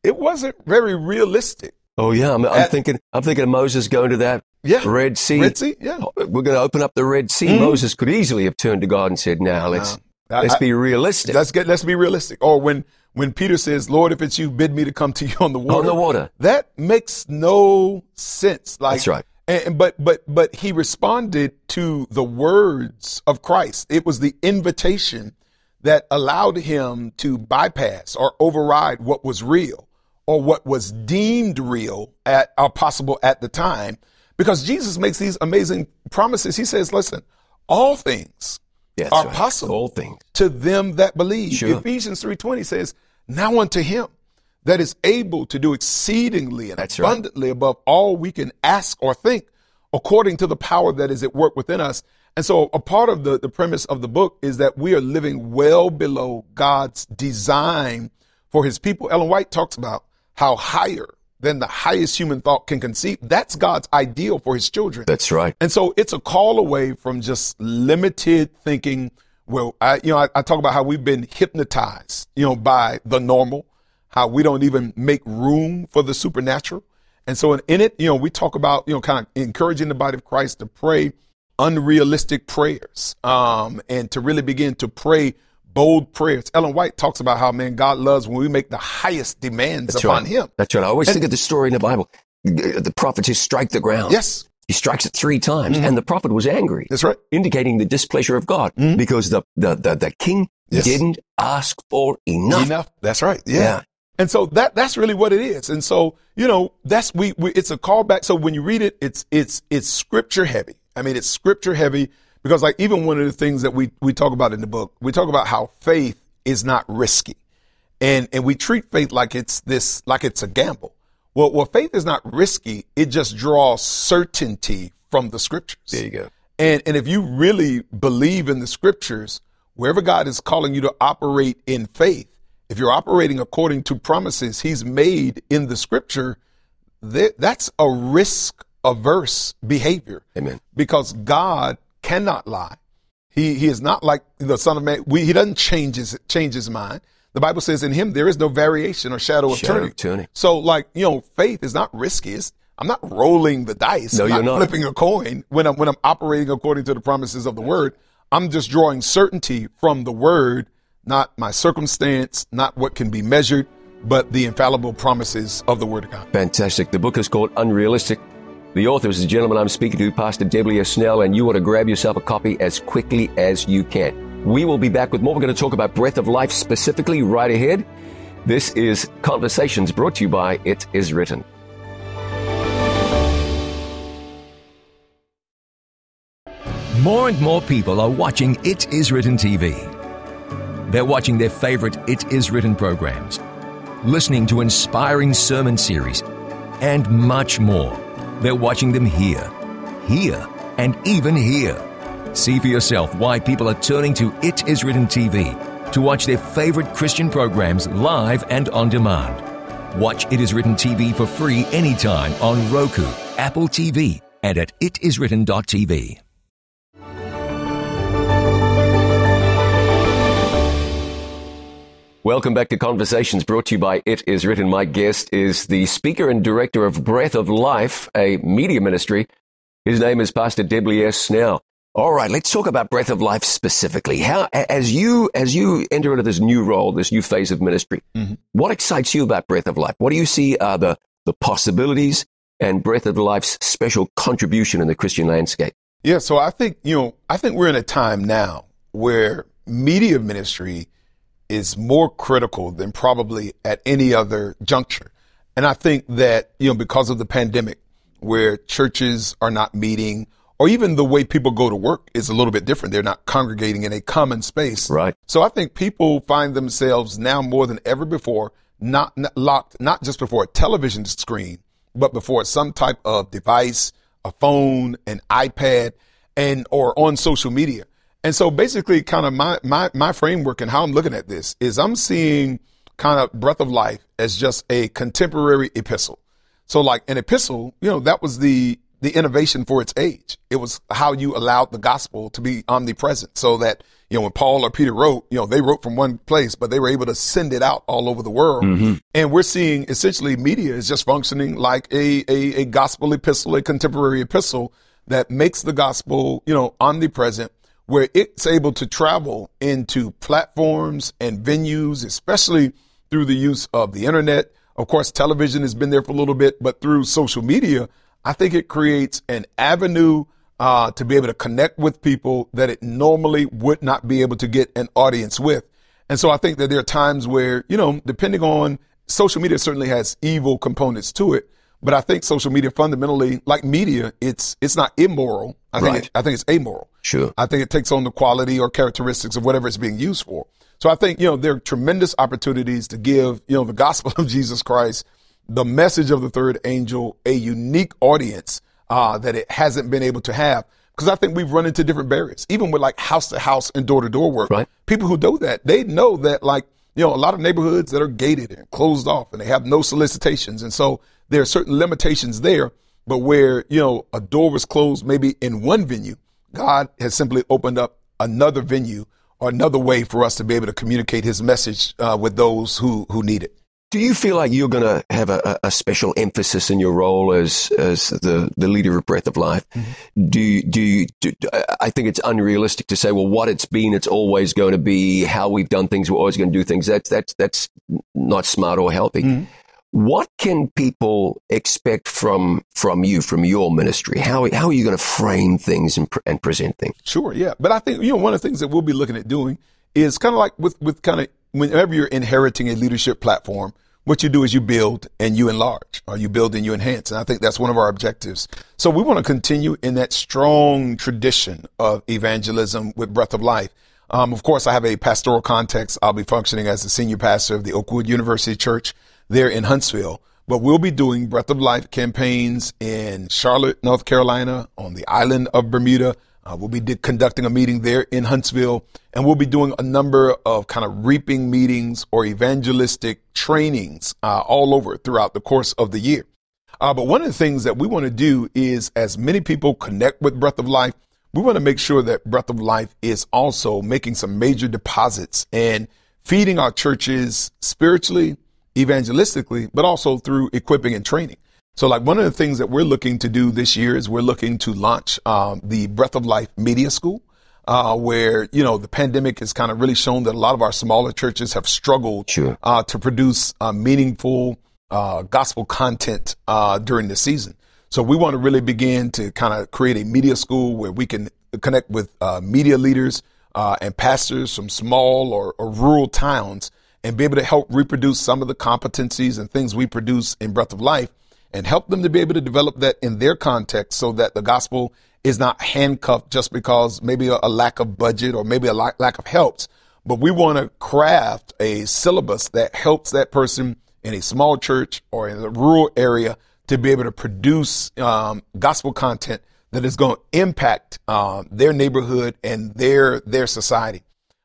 it wasn't very realistic. Oh yeah, I'm, I'm thinking I'm thinking of Moses going to that Yeah. Red Sea. Red Sea, yeah. Oh, we're going to open up the Red Sea. Mm-hmm. Moses could easily have turned to God and said, now let's, I- let's I- be realistic. Let's get let's be realistic. Or when when Peter says, "Lord, if it's you, bid me to come to you on the water." On the water. That makes no sense. Like That's right. And, but but but he responded to the words of Christ. It was the invitation that allowed him to bypass or override what was real or what was deemed real at or possible at the time because Jesus makes these amazing promises. He says, "Listen, all things Yeah, are right. possible All things. to them that believe. Sure. Ephesians 3:20 says, "Now unto him that is able to do exceedingly and That's right. abundantly above all we can ask or think, according to the power that is at work within us." And so a part of the, the premise of the book is that we are living well below God's design for his people. Ellen White talks about how higher than the highest human thought can conceive. That's God's ideal for his children. That's right. And so it's a call away from just limited thinking. Well, I, you know, I, I talk about how we've been hypnotized, you know, by the normal, how we don't even make room for the supernatural. And so in, in it, you know, we talk about, you know, kind of encouraging the body of Christ to pray unrealistic prayers, um, and to really begin to pray bold prayers. Ellen White talks about how, man, God loves when we make the highest demands That's upon right. him. That's right. I always think of the story in the Bible. The prophet just strike the ground. Yes, He strikes it three times, mm-hmm. and the prophet was angry, that's right. indicating the displeasure of God mm-hmm. because the, the, the, the king Yes. didn't ask for enough. Enough. That's right. Yeah. Yeah. And so that that's really what it is. And so you know that's we, we it's a callback. So when you read it, it's it's it's scripture heavy. I mean, it's scripture heavy because like even one of the things that we we talk about in the book, we talk about how faith is not risky, and and we treat faith like it's this like it's a gamble. Well, well, faith is not risky. It just draws certainty from the scriptures. There you go. And, and if you really believe in the scriptures, wherever God is calling you to operate in faith, if you're operating according to promises he's made in the scripture, that, that's a risk averse behavior. Amen. Because God cannot lie. He, he is not like the son of man. We, he doesn't change his, change his mind. The Bible says in him there is no variation or shadow of Shadow turning. of turning. So like, you know, faith is not risky. It's, I'm not rolling the dice. No, I'm you're not. flipping a coin when I'm when I'm operating according to the promises of the word. I'm just drawing certainty from the word, not my circumstance, not what can be measured, but the infallible promises of the word of God. Fantastic. The book is called Unrealistic. The author is the gentleman I'm speaking to, Pastor Debleaire Snell, and you want to grab yourself a copy as quickly as you can. We will be back with more. We're going to talk about breath of life specifically right ahead. This is Conversations brought to you by It Is Written. More and more people are watching It Is Written TV. They're watching their favorite It Is Written programs, listening to inspiring sermon series, and much more. They're watching them here, here, and even here. See for yourself why people are turning to It Is Written TV to watch their favorite Christian programs live and on demand. Watch It Is Written TV for free anytime on Roku, Apple TV, and at itiswritten.tv. Welcome back to Conversations brought to you by It Is Written. My guest is the speaker and director of Breath of Life, a media ministry. His name is Pastor Debleaire Snell. All right, let's talk about Breath of Life specifically. How, as you, as you enter into this new role, this new phase of ministry, mm-hmm. what excites you about Breath of Life? What do you see are the, the possibilities and Breath of Life's special contribution in the Christian landscape? Yeah, so I think, you know, I think we're in a time now where media ministry is more critical than probably at any other juncture. And I think that, you know, because of the pandemic, where churches are not meeting, or even the way people go to work is a little bit different. They're not congregating in a common space. Right. So I think people find themselves now more than ever before not, not locked, not just before a television screen, but before some type of device, a phone, an iPad, and or on social media. And so basically kind of my, my, my framework and how I'm looking at this is I'm seeing kind of breath of life as just a contemporary epistle. So like an epistle, you know, that was the the innovation for its age. It was how you allowed the gospel to be omnipresent so that, you know, when Paul or Peter wrote, you know, they wrote from one place, but they were able to send it out all over the world. Mm-hmm. And we're seeing essentially media is just functioning like a, a, a gospel epistle, a contemporary epistle that makes the gospel, you know, omnipresent where it's able to travel into platforms and venues, especially through the use of the internet. Of course, television has been there for a little bit, but through social media, I think it creates an avenue uh, to be able to connect with people that it normally would not be able to get an audience with. And so I think that there are times where, you know, depending on social media certainly has evil components to it, but I think social media fundamentally, like media, it's it's not immoral. I think Right. it, I think it's amoral. Sure. I think it takes on the quality or characteristics of whatever it's being used for. So I think, you know, there are tremendous opportunities to give, you know, the gospel of Jesus Christ, the message of the third angel, a unique audience uh, that it hasn't been able to have. Because I think we've run into different barriers, even with like house to house and door to door work. Right. People who do that, they know that like, you know, a lot of neighborhoods that are gated and closed off and they have no solicitations. And so there are certain limitations there. But where, you know, a door was closed maybe in one venue, God has simply opened up another venue or another way for us to be able to communicate his message uh, with those who, who need it. Do you feel like you're going to have a, a special emphasis in your role as as the, the leader of Breath of Life? Do you, do you, do, I think it's unrealistic to say, well, what it's been, it's always going to be how we've done things. We're always going to do things. That's that's that's not smart or healthy. What can people expect from from you, from your ministry? How how are you going to frame things and, pre- and present things? Sure, yeah. But I think, you know, one of the things that we'll be looking at doing is kind of like with, with kind of whenever you're inheriting a leadership platform, what you do is you build and you enlarge, or you build and you enhance. And I think that's one of our objectives. So we want to continue in that strong tradition of evangelism with Breath of Life. Um, of course, I have a pastoral context. I'll be functioning as the senior pastor of the Oakwood University Church there in Huntsville. But we'll be doing Breath of Life campaigns in Charlotte, North Carolina, on the island of Bermuda. Uh, we'll be di- conducting a meeting there in Huntsville, and we'll be doing a number of kind of reaping meetings or evangelistic trainings uh, all over throughout the course of the year. Uh, but one of the things that we want to do is, as many people connect with Breath of Life, we want to make sure that Breath of Life is also making some major deposits and feeding our churches spiritually, evangelistically, but also through equipping and training. So, like one of the things that we're looking to do this year is we're looking to launch um, the Breath of Life Media School, uh, where you know the pandemic has kind of really shown that a lot of our smaller churches have struggled Sure. uh, to produce uh, meaningful uh, gospel content uh, during the season. So we want to really begin to kind of create a media school where we can connect with uh, media leaders uh, and pastors from small or, or rural towns and be able to help reproduce some of the competencies and things we produce in Breath of Life and help them to be able to develop that in their context so that the gospel is not handcuffed just because maybe a, a lack of budget or maybe a lack, lack of helps. But we want to craft a syllabus that helps that person in a small church or in a rural area to be able to produce um, gospel content that is going to impact um, their neighborhood and their their society.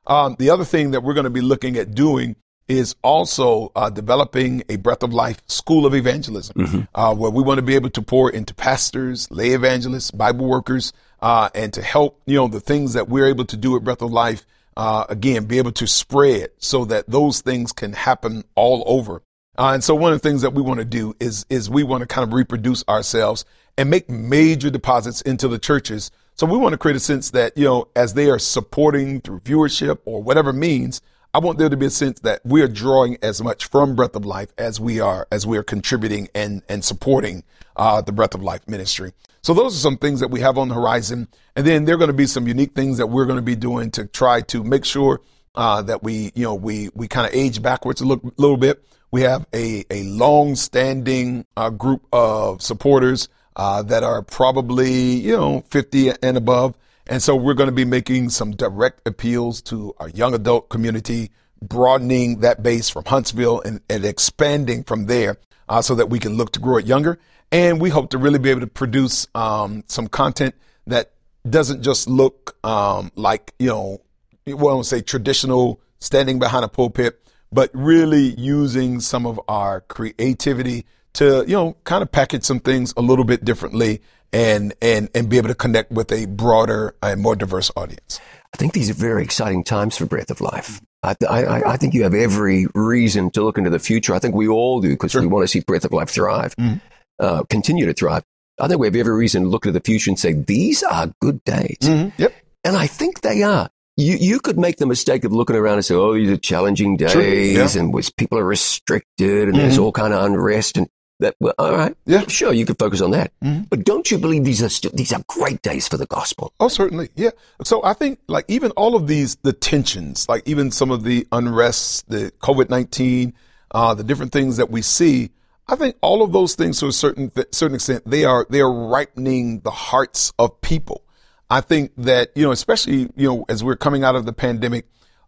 Um, the other thing that we're going to be looking at doing is also uh, developing a Breath of Life School of Evangelism, uh, where we want to be able to pour into pastors, lay evangelists, Bible workers, uh, and to help you know the things that we're able to do at Breath of Life. Uh, again, be able to spread so that those things can happen all over. Uh, and so one of the things that we want to do is is we want to kind of reproduce ourselves and make major deposits into the churches. So we want to create a sense that you know as they are supporting through viewership or whatever means, I want there to be a sense that we are drawing as much from Breath of Life as we are as we are contributing and and supporting uh, the Breath of Life ministry. So those are some things that we have on the horizon, and then there are going to be some unique things that we're going to be doing to try to make sure uh, that we you know we we kind of age backwards a little, little bit. We have a a long standing uh, group of supporters uh, that are probably you know 50 and above. And so we're going to be making some direct appeals to our young adult community, broadening that base from Huntsville and, and expanding from there uh, so that we can look to grow it younger. And we hope to really be able to produce um, some content that doesn't just look um, like, you know, well, I won't say traditional standing behind a pulpit, but really using some of our creativity to, you know, kind of package some things a little bit differently and, and, and be able to connect with a broader and more diverse audience. I think these are very exciting times for Breath of Life. I, I, I think you have every reason to look into the future. I think we all do because sure. we want to see Breath of Life thrive, mm-hmm. uh, continue to thrive. I think we have every reason to look into the future and say, these are good days. Mm-hmm. Yep. And I think they are. You, you could make the mistake of looking around and say, oh, these are challenging days yeah. and people are restricted and mm-hmm. there's all kind of unrest. And that, well, all right. Yeah. Sure, you could focus on that. Mm-hmm. But don't you believe these are these are great days for the gospel? Oh, certainly. Yeah. So I think like even all of these, the tensions, like even some of the unrest, the COVID-19, uh, the different things that we see, I think all of those things to a certain, th- certain extent, they are, they are ripening the hearts of people. I think that, you know, especially, you know, as we're coming out of the pandemic,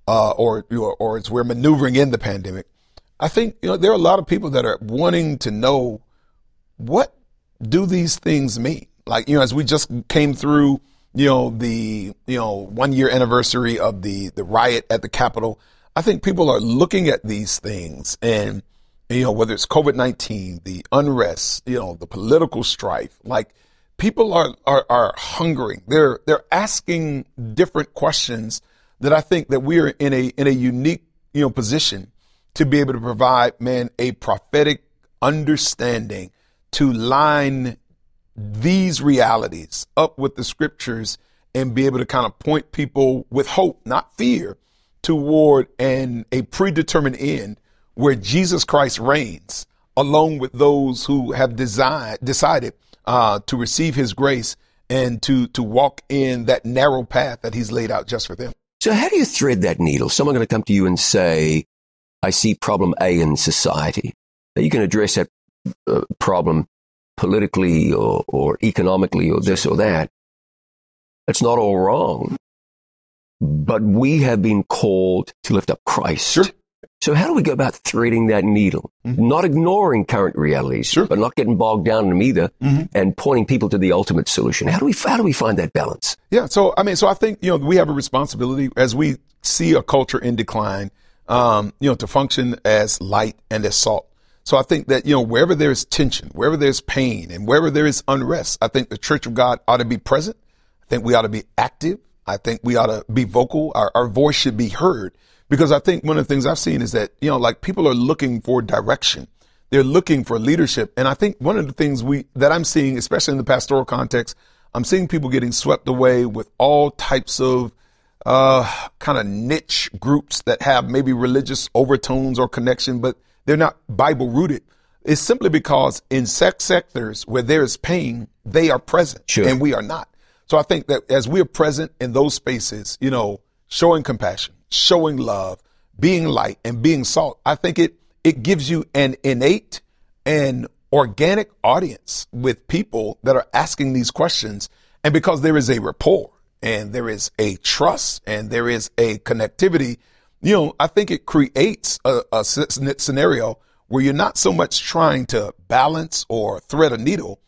uh, or, or, or as we're maneuvering in the pandemic, I think, you know, there are a lot of people that are wanting to know what do these things mean? Like, you know, as we just came through, you know, the, you know, one year anniversary of the, the riot at the Capitol, I think people are looking at these things and, you know, whether it's COVID-19, the unrest, you know, the political strife, like people are, are, are hungering. They're, they're asking different questions that I think that we are in a, in a unique, you know, position to be able to provide, man, a prophetic understanding to line these realities up with the scriptures and be able to kind of point people with hope, not fear, toward an a predetermined end where Jesus Christ reigns along with those who have desired, decided uh, to receive his grace and to to walk in that narrow path that he's laid out just for them. So how do you thread that needle? Someone going to come to you and say, I see problem A in society. Now you can address that uh, problem politically or, or economically or this or that. It's not all wrong. But we have been called to lift up Christ. Sure. So how do we go about threading that needle? Mm-hmm. Not ignoring current realities, sure. but not getting bogged down in them either, mm-hmm. and pointing people to the ultimate solution. How do we how do we find that balance? Yeah. So I mean, so I think you know we have a responsibility as we see a culture in decline um, you know, to function as light and as salt. So I think that, you know, wherever there is tension, wherever there's pain and wherever there is unrest, I think the church of God ought to be present. I think we ought to be active. I think we ought to be vocal. Our, our voice should be heard because I think one of the things I've seen is that, you know, like people are looking for direction. They're looking for leadership. And I think one of the things we, that I'm seeing, especially in the pastoral context, I'm seeing people getting swept away with all types of uh, kind of niche groups that have maybe religious overtones or connection, but they're not Bible rooted. It's simply because in sex sectors where there is pain, they are present sure. and we are not. So I think that as we are present in those spaces, you know, showing compassion, showing love, being light and being salt, I think it, it gives you an innate and organic audience with people that are asking these questions. And because there is a rapport, and there is a trust and there is a connectivity, you know, I think it creates a, a scenario where you're not so much trying to balance or thread a needle.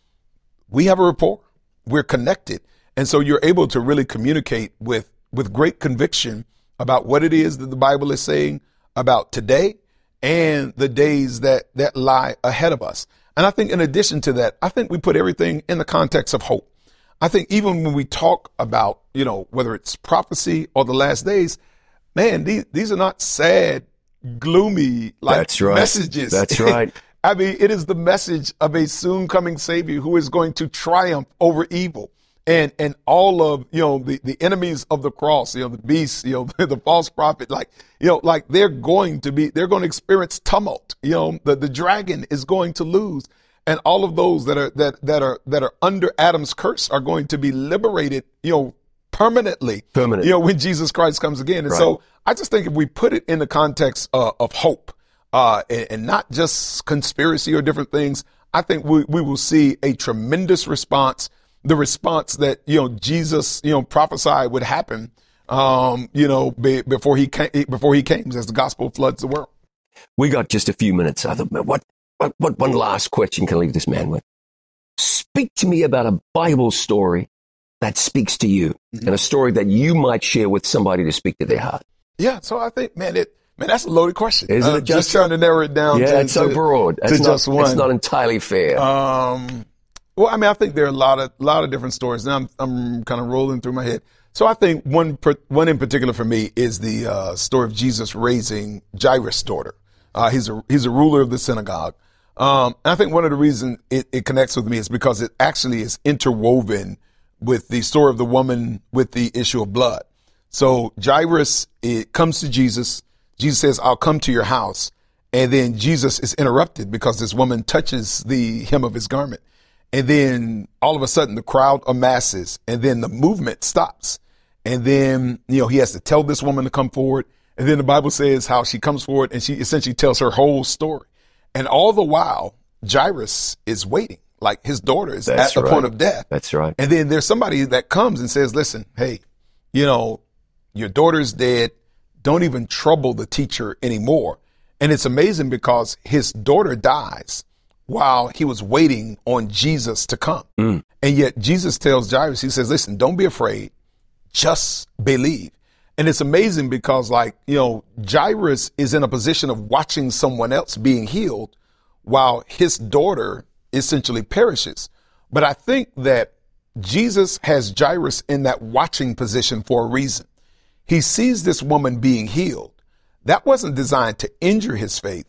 We have a rapport. We're connected. And so you're able to really communicate with, with great conviction about what it is that the Bible is saying about today and the days that, that lie ahead of us. And I think in addition to that, I think we put everything in the context of hope. I think even when we talk about, you know, whether it's prophecy or the last days, man, these, these are not sad, gloomy like That's right. messages. That's right. I mean, it is the message of a soon coming savior who is going to triumph over evil and, and all of, you know, the, the enemies of the cross, you know, the beast, you know, the false prophet, like, you know, like they're going to be, they're going to experience tumult. You know, the, the dragon is going to lose and all of those that are that that are that are under Adam's curse are going to be liberated, you know, permanently. Permanent. You know, when Jesus Christ comes again. And right. so I just think if we put it in the context uh, of hope uh, and, and, not just conspiracy or different things, I think we, we will see a tremendous response. The response that you know Jesus you know prophesied would happen. Um, you know, be, before he came, before he came, as the gospel floods the world. We got just a few minutes. I thought, what what, what one last question can I leave this man with? Speak to me about a Bible story that speaks to you mm-hmm. and a story that you might share with somebody to speak to their heart. Yeah. So I think, man, it, Man, that's a loaded question. Isn't Uh, it just, just- trying to narrow it down? Yeah, to, it's so to- broad. to That's not, just one. It's not entirely fair. Um, well, I mean, I think there are a lot of lot of different stories. Now I'm I'm kind of rolling through my head. So I think one per, one in particular for me is the uh, story of Jesus raising Jairus' daughter. Uh, he's a he's a ruler of the synagogue. Um, I think one of the reasons it, it connects with me is because it actually is interwoven with the story of the woman with the issue of blood. So Jairus it comes to Jesus. Jesus says, "I'll come to your house," and then Jesus is interrupted because this woman touches the hem of his garment, and then all of a sudden the crowd amasses, and then the movement stops, and then you know he has to tell this woman to come forward, and then the Bible says how she comes forward and she essentially tells her whole story, and all the while Jairus is waiting, like his daughter is That's at the right. point of death. That's right. And then there's somebody that comes and says, listen, hey, you know, your daughter's dead. Don't even trouble the teacher anymore. And it's amazing because his daughter dies while he was waiting on Jesus to come. Mm. And yet Jesus tells Jairus, he says, listen, don't be afraid. Just believe. And it's amazing because like, you know, Jairus is in a position of watching someone else being healed while his daughter essentially perishes. But I think that Jesus has Jairus in that watching position for a reason. He sees this woman being healed. That wasn't designed to injure his faith.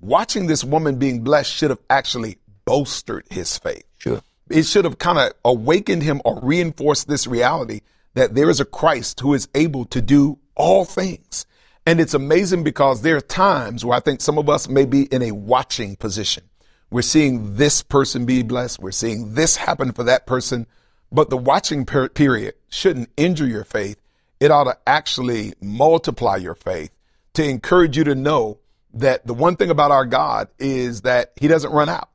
Watching this woman being blessed should have actually bolstered his faith. Sure. It should have kind of awakened him or reinforced this reality that there is a Christ who is able to do all things. And it's amazing because there are times where I think some of us may be in a watching position. We're seeing this person be blessed. We're seeing this happen for that person. But the watching per- period shouldn't injure your faith. It ought to actually multiply your faith to encourage you to know that the one thing about our God is that he doesn't run out.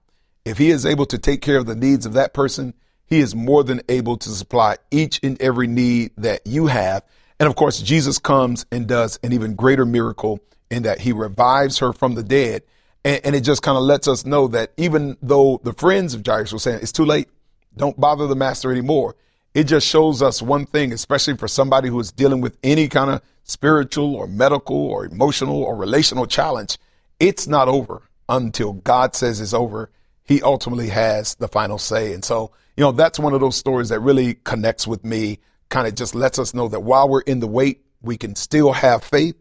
If he is able to take care of the needs of that person, he is more than able to supply each and every need that you have. And of course, Jesus comes and does an even greater miracle in that he revives her from the dead. And, and it just kind of lets us know that even though the friends of Jairus were saying it's too late, don't bother the master anymore. It just shows us one thing, especially for somebody who is dealing with any kind of spiritual or medical or emotional or relational challenge. It's not over until God says it's over. He ultimately has the final say. And so, you know, that's one of those stories that really connects with me, kind of just lets us know that while we're in the wait, we can still have faith.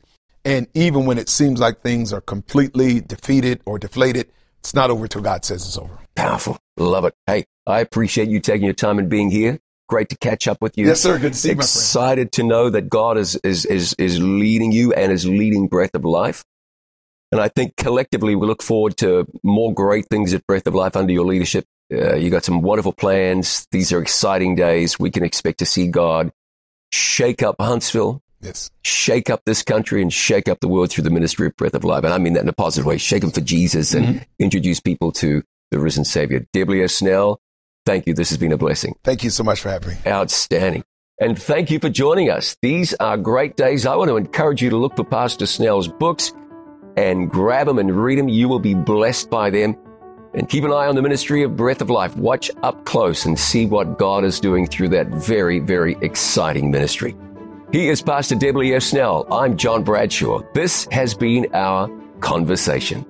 And even when it seems like things are completely defeated or deflated, it's not over till God says it's over. Powerful. Love it. Hey, I appreciate you taking your time and being here. Great to catch up with you. Yes, sir. Good to see you, my friend. Excited to know that God is, is, is, is leading you and is leading Breath of Life. And I think collectively we look forward to more great things at Breath of Life under your leadership. Uh, you got some wonderful plans. These are exciting days. We can expect to see God shake up Huntsville, Yes. shake up this country and shake up the world through the ministry of Breath of Life. And I mean that in a positive way. Shake them for Jesus and Mm-hmm. introduce people to the risen Savior. Debleaire Snell, thank you. This has been a blessing. Thank you so much for having me. Outstanding. And thank you for joining us. These are great days. I want to encourage you to look for Pastor Snell's books and grab them and read them. You will be blessed by them. And keep an eye on the ministry of Breath of Life. Watch up close and see what God is doing through that very, very exciting ministry. He is Pastor Debleaire Snell. I'm John Bradshaw. This has been our conversation.